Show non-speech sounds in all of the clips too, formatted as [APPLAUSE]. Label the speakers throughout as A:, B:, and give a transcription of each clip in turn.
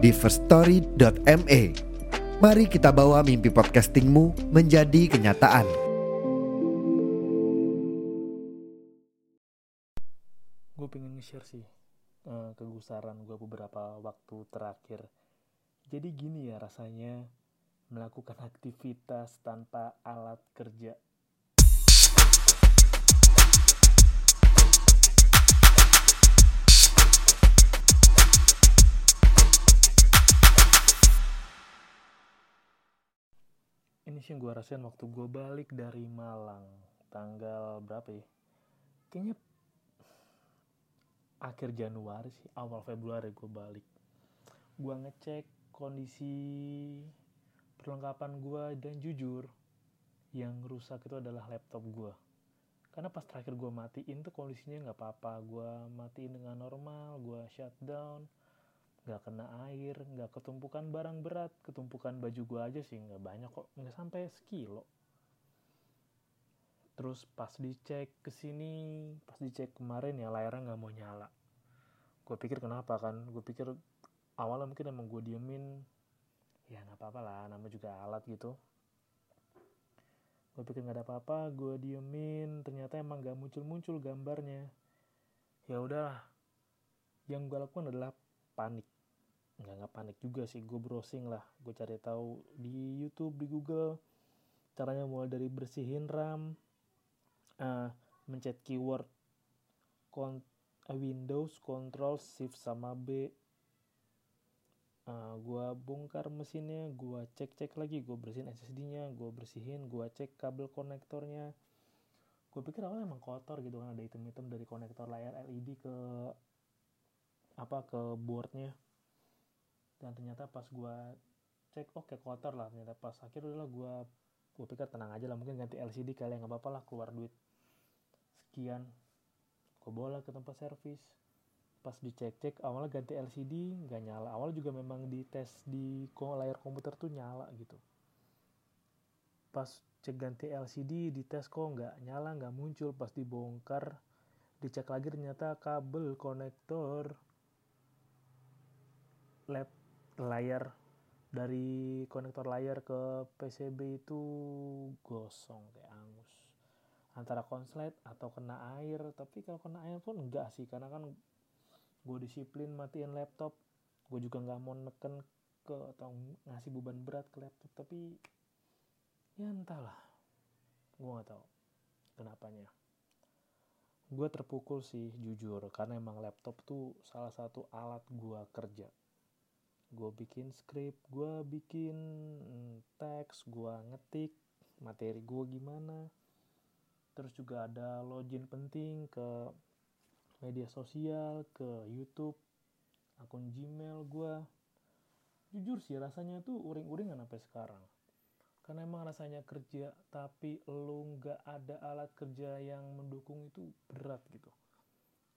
A: di firststory.me. Mari kita bawa mimpi podcastingmu menjadi kenyataan.
B: gue pengen nge-share sih eh, kegusaran gue beberapa waktu terakhir. Jadi gini ya rasanya melakukan [LAUGHS] aktivitas tanpa alat kerja. Ini sih yang gue rasain waktu gue balik dari Malang. Tanggal berapa ya? Kayaknya akhir Januari sih awal Februari gue balik. Gue ngecek kondisi perlengkapan gue dan jujur yang rusak itu adalah laptop gue karena pas terakhir gue matiin tuh kondisinya nggak apa-apa. Gue matiin dengan normal gue shutdown nggak kena air nggak ketumpukan barang berat. Ketumpukan baju gue aja sih nggak banyak kok. Nggak sampai sekilo. Terus pas dicek ke sini pas dicek kemarin ya layarnya nggak mau nyala. Gue pikir kenapa kan? Gue pikir awalnya mungkin emang gue diemin. Ya nggak apa-apa lah nama juga alat gitu. Gue pikir nggak ada apa-apa gue diemin. Ternyata emang nggak muncul-muncul gambarnya. Ya udahlah. Yang gue lakukan adalah panik. Nggak nggak panik juga sih gue browsing lah. Gue cari tahu di YouTube di Google. Caranya mulai dari bersihin RAM uh, mencet keyword kon Windows Control Shift sama B. Uh, gua bongkar mesinnya gua cek cek lagi. Gua bersihin SSD nya gua bersihin gua cek kabel konektornya. Gue pikir awalnya emang kotor gitu kan ada item-item dari konektor layar LED ke apa ke boardnya. Dan ternyata pas gua cek oke okay, kotor lah ternyata. Pas akhir udahlah gua gue pikir tenang aja lah mungkin ganti LCD kali nggak apa-apa lah keluar duit sekian. Gue bawa ke tempat servis. Pas dicek-cek awalnya ganti LCD nggak nyala. Awal juga memang di tes di layar komputer tuh nyala gitu. Pas cek ganti LCD di tes kok nggak nyala nggak muncul. Pas dibongkar dicek lagi ternyata kabel konektor lab layar dari konektor layar ke PCB itu gosong kayak angus. Antara konslet atau kena air tapi kalau kena air pun enggak sih karena kan gue disiplin matiin laptop. Gue juga nggak mau neken ke atau ngasih beban berat ke laptop tapi ya entahlah. Gue nggak tahu kenapanya. Gue terpukul sih jujur karena emang laptop tuh salah satu alat gue kerja gue bikin skrip gue bikin teks gue ngetik materi gue gimana. Terus juga ada login penting ke media sosial ke YouTube akun Gmail gue jujur sih rasanya tuh uring-uringan sampai sekarang. Karena emang rasanya kerja tapi lu nggak ada alat kerja yang mendukung itu berat gitu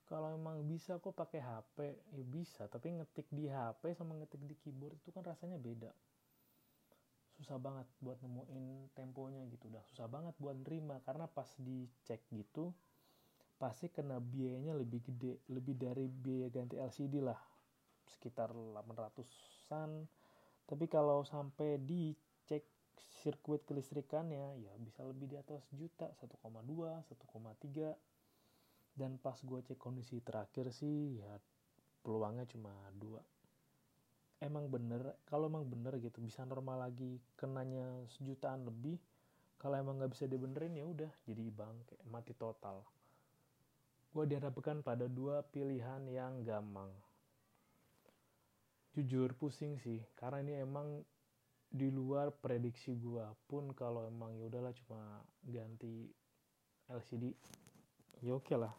B: kalau emang bisa kok pakai HP ya bisa tapi ngetik di HP sama ngetik di keyboard itu kan rasanya beda. Susah banget buat nemuin temponya gitu udah susah banget buat nerima karena pas dicek gitu pasti kena biayanya lebih gede lebih dari biaya ganti LCD lah sekitar 800an tapi kalau sampai dicek sirkuit kelistrikannya ya bisa lebih di atas juta 1,2 1,3 dan pas gue cek kondisi terakhir sih ya peluangnya cuma dua. Emang bener kalau emang bener gitu bisa normal lagi kenanya sejutaan lebih kalau emang nggak bisa dibenerin ya udah jadi bangke mati total. Gue dihadapkan pada dua pilihan yang gampang. Jujur pusing sih karena ini emang di luar prediksi gue pun kalau emang ya udahlah cuma ganti LCD ya oke okay lah.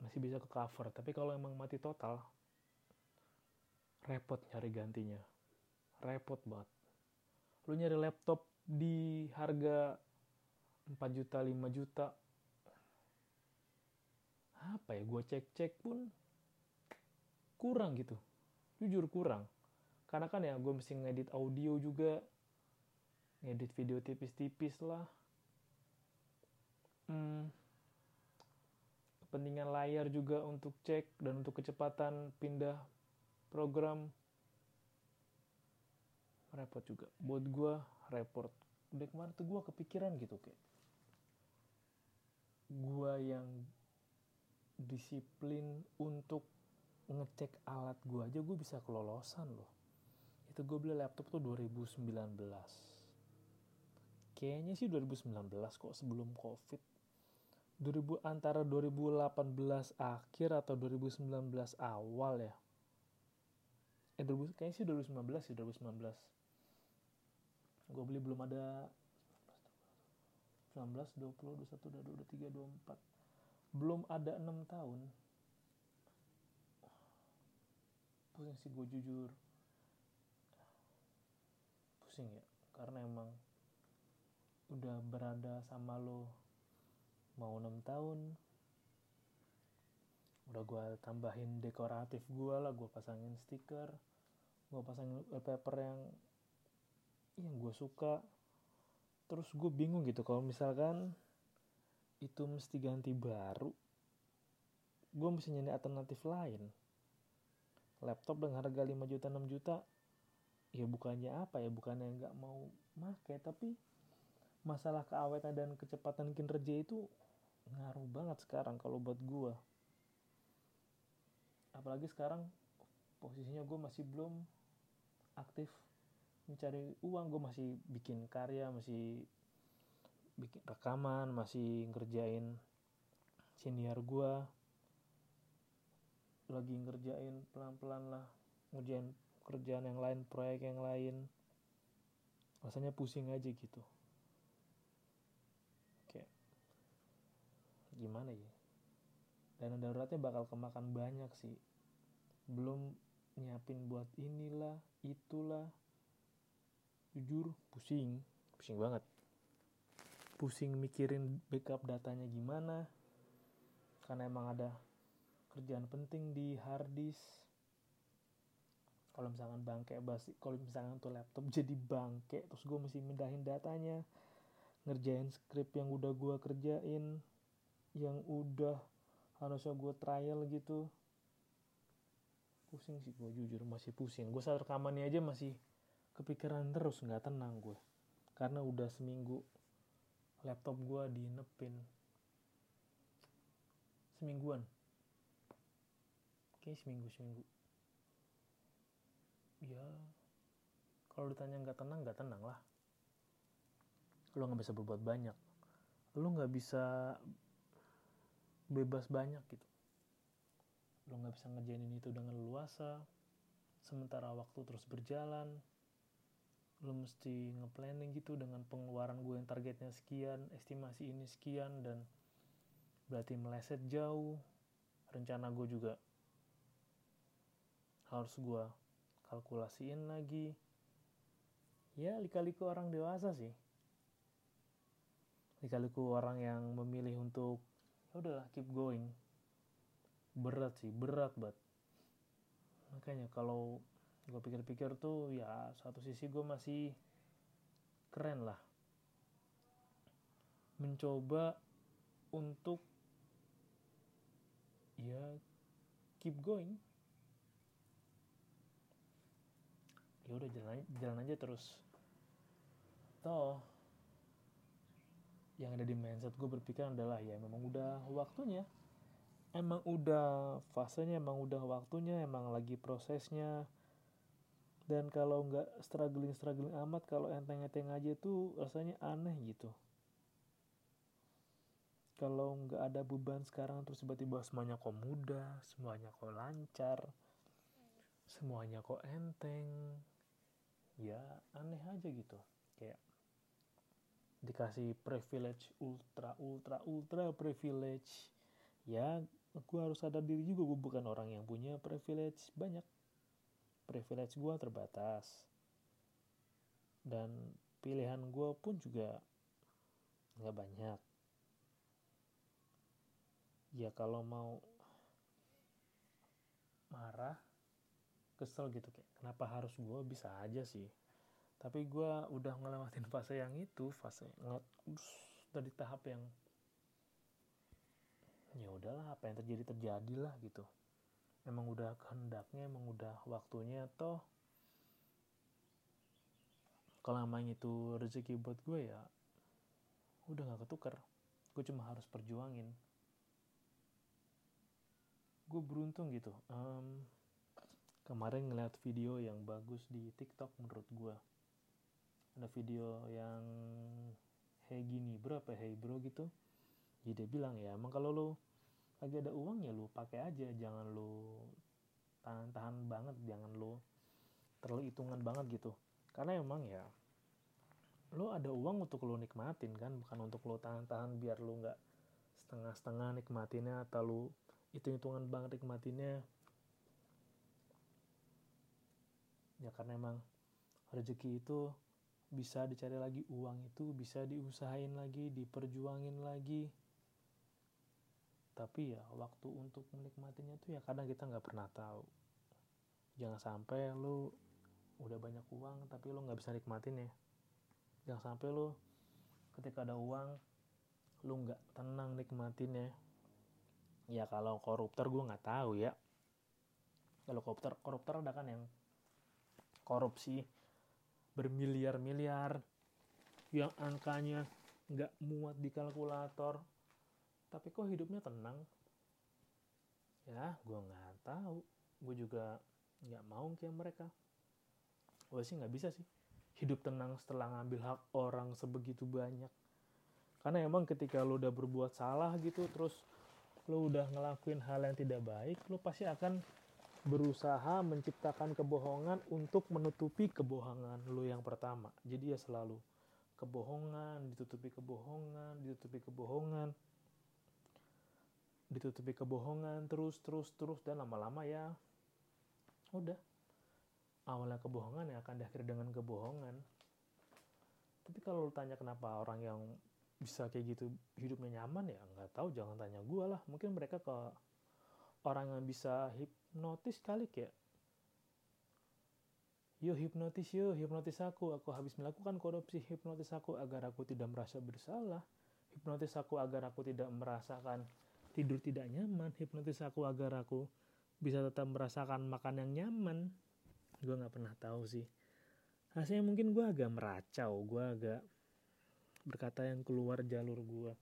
B: Masih bisa ke cover. Tapi kalau emang mati total repot nyari gantinya. Repot banget. Lu nyari laptop di harga 4 juta 5 juta. Apa ya gue cek cek pun kurang gitu. Jujur kurang. Karena kan ya gue mesti ngedit audio juga ngedit video tipis-tipis lah hmm, kepentingan layar juga untuk cek dan untuk kecepatan pindah program. Repot juga. Buat gue repot. Udah kemarin tuh gue kepikiran gitu kayak gue yang disiplin untuk ngecek alat gue aja gue bisa kelolosan loh. Itu gue beli laptop tuh 2019 kayaknya sih 2019 kok sebelum covid 2000 antara 2018 akhir atau 2019 awal ya? Eh 2000, kayaknya sih 2019 sih 2019 gue beli belum ada. 19, 20, 21, 22, 23, 24 belum ada 6 tahun. Pusing sih gue jujur. Pusing ya karena emang udah berada sama lo mau 6 tahun. Udah gue tambahin dekoratif gue lah gue pasangin stiker gue pasangin wallpaper yang yang gue suka. Terus gue bingung gitu kalau misalkan itu mesti ganti baru gue mesti nyari alternatif lain. Laptop dengan harga 5 juta 6 juta ya bukannya apa ya bukannya nggak mau make tapi masalah keawetan dan kecepatan kinerja itu ngaruh banget sekarang kalau buat gue apalagi sekarang posisinya gue masih belum aktif mencari uang. Gue masih bikin karya masih bikin rekaman masih ngerjain senior gue lagi ngerjain pelan-pelan lah ngerjain kerjaan yang lain proyek yang lain. Rasanya pusing aja gitu kayak gimana ya? Dana daruratnya bakal kemakan banyak sih. Belum nyiapin buat inilah itulah. Jujur pusing. Pusing banget. Pusing mikirin backup datanya gimana. Karena emang ada kerjaan penting di hard disk. Kalau misalkan bangke basi kalau misalkan tuh laptop [LAUGHS] jadi bangke terus gue mesti mindahin datanya. Ngerjain script yang udah gue kerjain yang udah harusnya gue trial gitu. Pusing sih gue jujur masih pusing. Gue saat rekamannya aja masih kepikiran terus nggak tenang gue karena udah seminggu laptop gue dinepin semingguan. Oke seminggu seminggu. Ya kalau ditanya nggak tenang nggak tenang lah. Lo nggak bisa berbuat banyak. Lo nggak bisa bebas banyak gitu. Lo nggak bisa ngerjain itu dengan luasa sementara waktu terus berjalan lo mesti nge-planning gitu dengan pengeluaran gue yang targetnya sekian estimasi ini sekian dan berarti meleset jauh. Rencana gue juga harus gue kalkulasiin lagi. Ya lika-liku orang dewasa sih. Lika-liku orang yang memilih untuk ya udahlah keep going. Berat sih berat banget. Makanya kalau gue pikir-pikir tuh ya satu sisi gue masih keren lah. Mencoba untuk ya keep going. Ya udah jalan jalan aja terus. Toh yang ada di mindset gue berpikir adalah ya memang udah waktunya. Emang udah fasenya emang udah waktunya emang lagi prosesnya. Dan kalau nggak struggling struggling amat kalau enteng enteng aja tuh rasanya aneh gitu. Kalau nggak ada beban sekarang terus tiba-tiba semuanya kok mudah semuanya kok lancar semuanya kok enteng ya aneh aja gitu. Kayak dikasih privilege ultra ultra ultra privilege. Ya gue harus sadar diri juga gue bukan orang yang punya privilege banyak. Privilege gue terbatas. Dan pilihan gue pun juga nggak banyak. Ya kalau mau marah kesel gitu kayak kenapa harus gue bisa aja sih tapi gue udah ngelewatin fase yang itu fase nggak dari tahap yang ya udahlah apa yang terjadi terjadilah gitu. Emang udah kehendaknya emang udah waktunya toh kalau emang itu rezeki buat gue ya udah gak ketuker. Gue cuma harus perjuangin. Gue beruntung gitu. Um, kemarin ngeliat video yang bagus di TikTok menurut gue ada video yang hey gini bro apa hey bro gitu. Jadi dia bilang ya emang kalau lo lagi ada uang ya lu pakai aja. Jangan lu tahan-tahan banget jangan lu terlalu hitungan banget gitu. Karena emang ya lo ada uang untuk lo nikmatin kan? Bukan untuk lo tahan-tahan biar lo nggak setengah-setengah nikmatinnya atau lo hitung-hitungan banget nikmatinnya. Ya karena emang rezeki itu bisa dicari lagi uang itu bisa diusahain lagi diperjuangin lagi. Tapi ya waktu untuk menikmatinya tuh ya kadang kita nggak pernah tahu. Jangan sampai lo udah banyak uang tapi lo nggak bisa nikmatin ya. Jangan sampai lo ketika ada uang lo nggak tenang nikmatin ya ya kalau koruptor gue nggak tahu ya. Kalau koruptor koruptor ada kan yang korupsi bermiliar-miliar yang angkanya nggak muat di kalkulator. Tapi kok hidupnya tenang? Ya gue nggak tahu. Gue juga nggak mau kayak mereka. Gue sih nggak bisa sih hidup tenang setelah ngambil hak orang sebegitu banyak. Karena emang ketika lo udah berbuat salah gitu terus lo udah ngelakuin hal yang tidak baik lo pasti akan berusaha menciptakan kebohongan untuk menutupi kebohongan lo yang pertama. Jadi ya selalu kebohongan ditutupi kebohongan ditutupi kebohongan ditutupi kebohongan terus terus terus dan lama-lama ya udah. Awalnya kebohongan yang akan diakhiri dengan kebohongan. Tapi kalau lu tanya kenapa orang yang bisa kayak gitu hidupnya nyaman ya nggak tahu jangan tanya gue lah. Mungkin mereka ke orang yang bisa hipnotis kali kayak Yo hipnotis yo, hipnotis aku. Aku habis melakukan korupsi, hipnotis aku agar aku tidak merasa bersalah. Hipnotis aku agar aku tidak merasakan tidur tidak nyaman. Hipnotis aku agar aku bisa tetap merasakan makan yang nyaman. Gue nggak pernah tahu sih. Hasilnya mungkin gue agak meracau gue agak berkata yang keluar jalur gue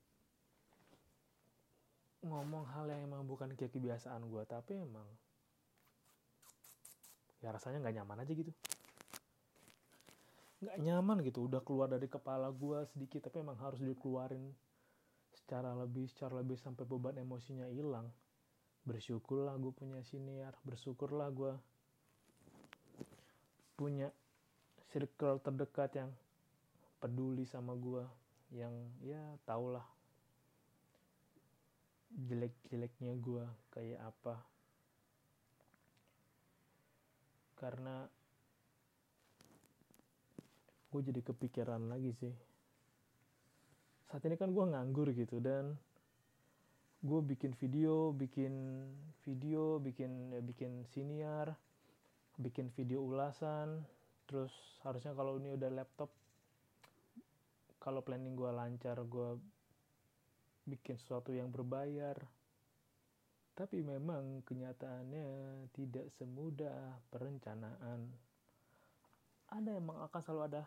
B: ngomong hal yang emang bukan kebiasaan gue tapi emang ya rasanya nggak nyaman aja gitu. Nggak nyaman gitu udah keluar dari kepala gue sedikit tapi emang harus dikeluarin. Secara lebih secara lebih sampai beban emosinya hilang. Bersyukurlah gue punya siniar bersyukurlah gue punya circle terdekat yang peduli sama gue yang ya taulah jelek-jeleknya gue kayak apa karena gue jadi kepikiran lagi sih. Saat ini kan gue nganggur gitu dan gue bikin video bikin video bikin ya bikin siniar bikin video ulasan. Terus harusnya kalau ini udah laptop kalau planning gue lancar gue bikin sesuatu yang berbayar tapi memang kenyataannya tidak semudah perencanaan. Ada emang akan selalu ada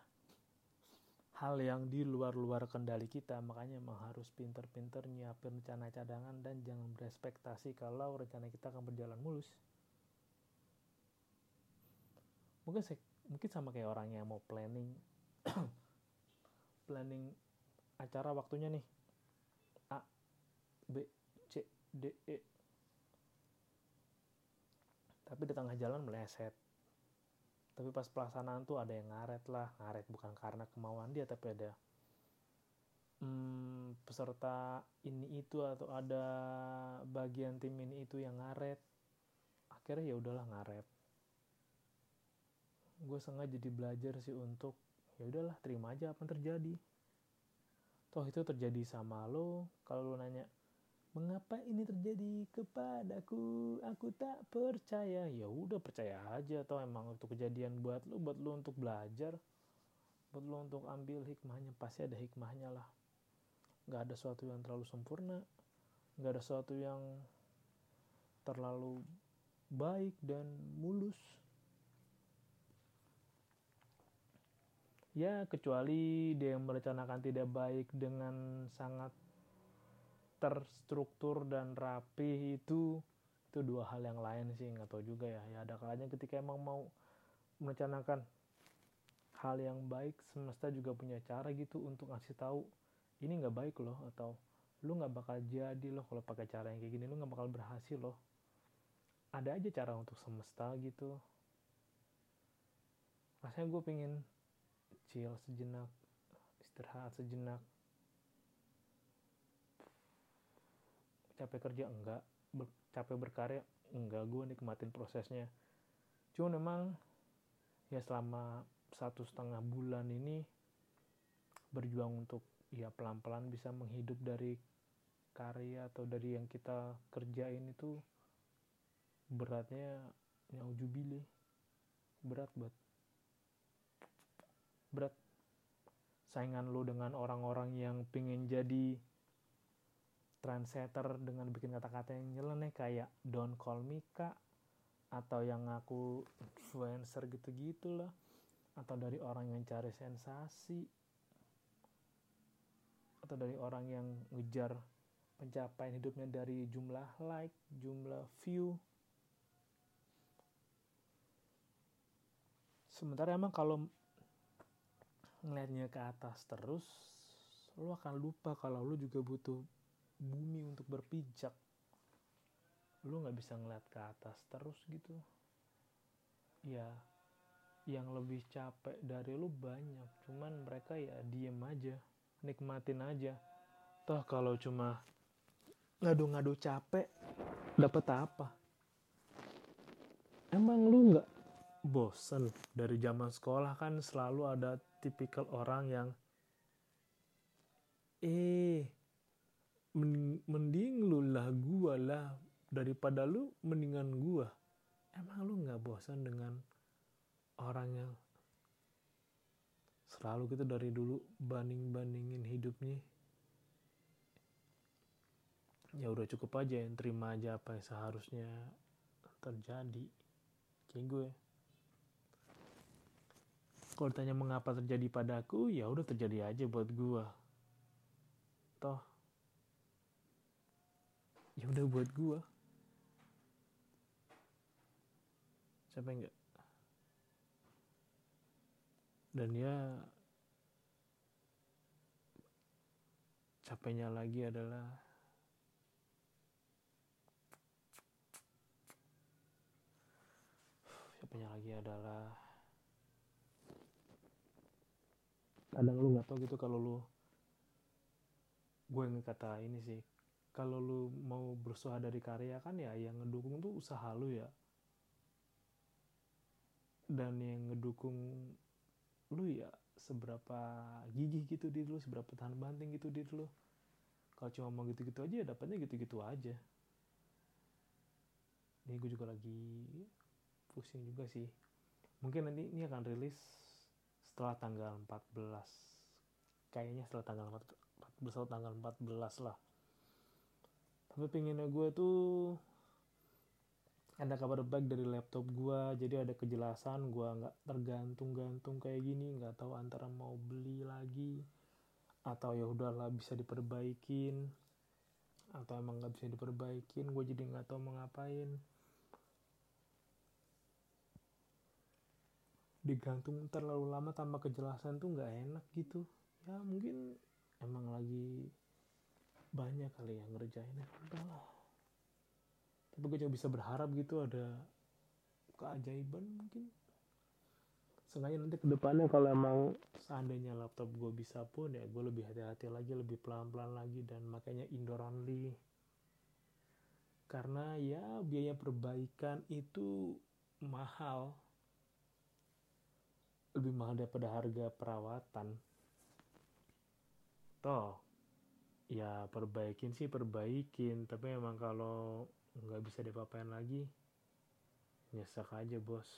B: hal yang di luar-luar kendali kita. Makanya emang harus pinter-pinter nyiapin rencana cadangan dan jangan berespektasi kalau rencana kita akan berjalan mulus. Mungkin mungkin sama kayak orang yang mau planning [COUGHS] planning acara waktunya nih. A B C D E tapi di tengah jalan meleset. Tapi pas pelaksanaan tuh ada yang ngaret lah. Ngaret bukan karena kemauan dia tapi ada hmm, peserta ini itu atau ada bagian tim ini itu yang ngaret. Akhirnya ya udahlah ngaret. Gue sengaja jadi belajar sih untuk ya udahlah terima aja apa yang terjadi. Toh itu terjadi sama lo. Kalau lo nanya mengapa ini terjadi kepadaku? Aku tak percaya. Ya udah percaya aja toh emang itu kejadian buat lo buat lo untuk belajar. Buat lo untuk ambil hikmahnya. Pasti ada hikmahnya lah. Nggak ada sesuatu yang terlalu sempurna. Nggak ada sesuatu yang terlalu baik dan mulus. Ya kecuali dia yang merencanakan tidak baik dengan sangat terstruktur dan rapi itu itu dua hal yang lain sih nggak tahu juga ya. Ya ada kalanya ketika emang mau merencanakan hal yang baik semesta juga punya cara gitu untuk ngasih tahu ini nggak baik loh atau lu nggak bakal jadi loh kalau pakai cara yang kayak gini lu nggak bakal berhasil loh. Ada aja cara untuk semesta gitu. Rasanya gue pengen chill sejenak istirahat sejenak capek kerja? Enggak. Ber, capek berkarya? Enggak. Gue nikmatin prosesnya. Cuma memang ya selama satu setengah bulan ini berjuang untuk ya pelan-pelan bisa menghidup dari karya atau dari yang kita kerjain itu beratnya nyaujubilih berat buat berat saingan lu dengan orang-orang yang pengen jadi trendsetter dengan bikin kata-kata yang nyeleneh kayak don't call me kak atau yang ngaku influencer gitu-gitu lah atau dari orang yang cari sensasi atau dari orang yang ngejar pencapaian hidupnya dari jumlah like, jumlah view. Sementara emang kalau ngeliatnya ke atas terus, lo akan lupa kalau lo juga butuh bumi untuk berpijak. Lo nggak bisa ngeliat ke atas terus gitu. Ya, yang lebih capek dari lo banyak. Cuman mereka ya diem aja, nikmatin aja. Toh kalau cuma ngadu-ngadu capek, dapat apa? Emang lu nggak bosen dari zaman sekolah kan selalu ada tipikal orang yang eh mending lu lah gua lah daripada lu mendingan gua. Emang lu nggak bosan dengan orang yang selalu gitu dari dulu banding bandingin hidupnya? Ya udah cukup aja yang terima aja apa yang seharusnya terjadi. Kayak gue. Kalau ditanya mengapa terjadi padaku ya udah terjadi aja buat gue toh ya udah buat gue siapa enggak dan ya capeknya lagi adalah capeknya lagi adalah kadang lu nggak tahu gitu kalau lu gue yang kata ini sih kalau lu mau berusaha dari karya kan ya yang ngedukung tuh usaha lu ya. Dan yang ngedukung lu ya seberapa gigih gitu di lu seberapa tahan banting gitu di lu. Kalau cuma mau gitu-gitu aja ya dapatnya gitu-gitu aja. Ini gue juga lagi pusing juga sih. Mungkin nanti ini akan rilis setelah tanggal 14 kayaknya setelah tanggal 14 atau tanggal 14 lah tapi pinginnya gue tuh ada kabar baik dari laptop gue jadi ada kejelasan gue nggak tergantung-gantung kayak gini. Nggak tahu antara mau beli lagi atau ya udahlah bisa diperbaikin atau emang nggak bisa diperbaikin. Gue jadi nggak tahu mau ngapain. Digantung terlalu lama tanpa kejelasan tuh nggak enak gitu. Ya mungkin emang lagi banyak kali yang ngerjain. Ya udahlah tapi gue juga bisa berharap gitu ada keajaiban mungkin. Sengaja nanti ke depannya kalau emang seandainya laptop gue bisa pun ya gue lebih hati-hati lagi lebih pelan-pelan lagi dan makanya indoor only. Karena ya biaya perbaikan itu mahal. Lebih mahal daripada harga perawatan. Toh ya perbaikin sih perbaikin. Tapi emang kalau nggak bisa diapa-apain lagi nyesek aja bos.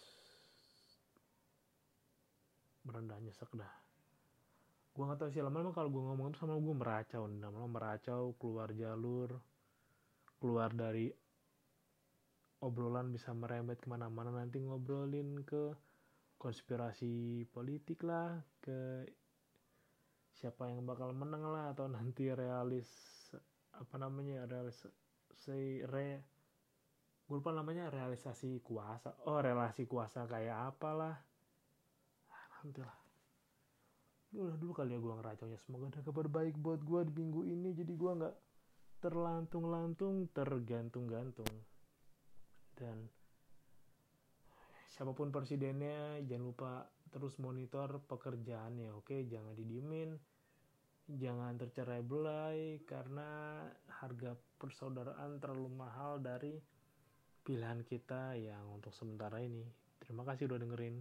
B: Merendah nyesek dah. Gue nggak tahu sih lama-lama kalau gue ngomong itu sama gue meracau lama-lama meracau keluar jalur keluar dari obrolan bisa merembet ke mana-mana. Nanti ngobrolin ke konspirasi politik lah ke siapa yang bakal menang lah atau nanti realis apa namanya realis si re gue lupa namanya realisasi kuasa. Oh relasi kuasa kayak apalah. Ah, udah dulu kali ya gue ngeracaunya. Semoga ada kabar baik buat gue di minggu ini. Jadi gue nggak terlantung-lantung tergantung-gantung. Dan siapa pun presidennya jangan lupa terus monitor pekerjaannya. Oke jangan didiemin jangan tercerai belai karena harga persaudaraan terlalu mahal dari pilihan kita yang untuk sementara ini. Terima kasih udah dengerin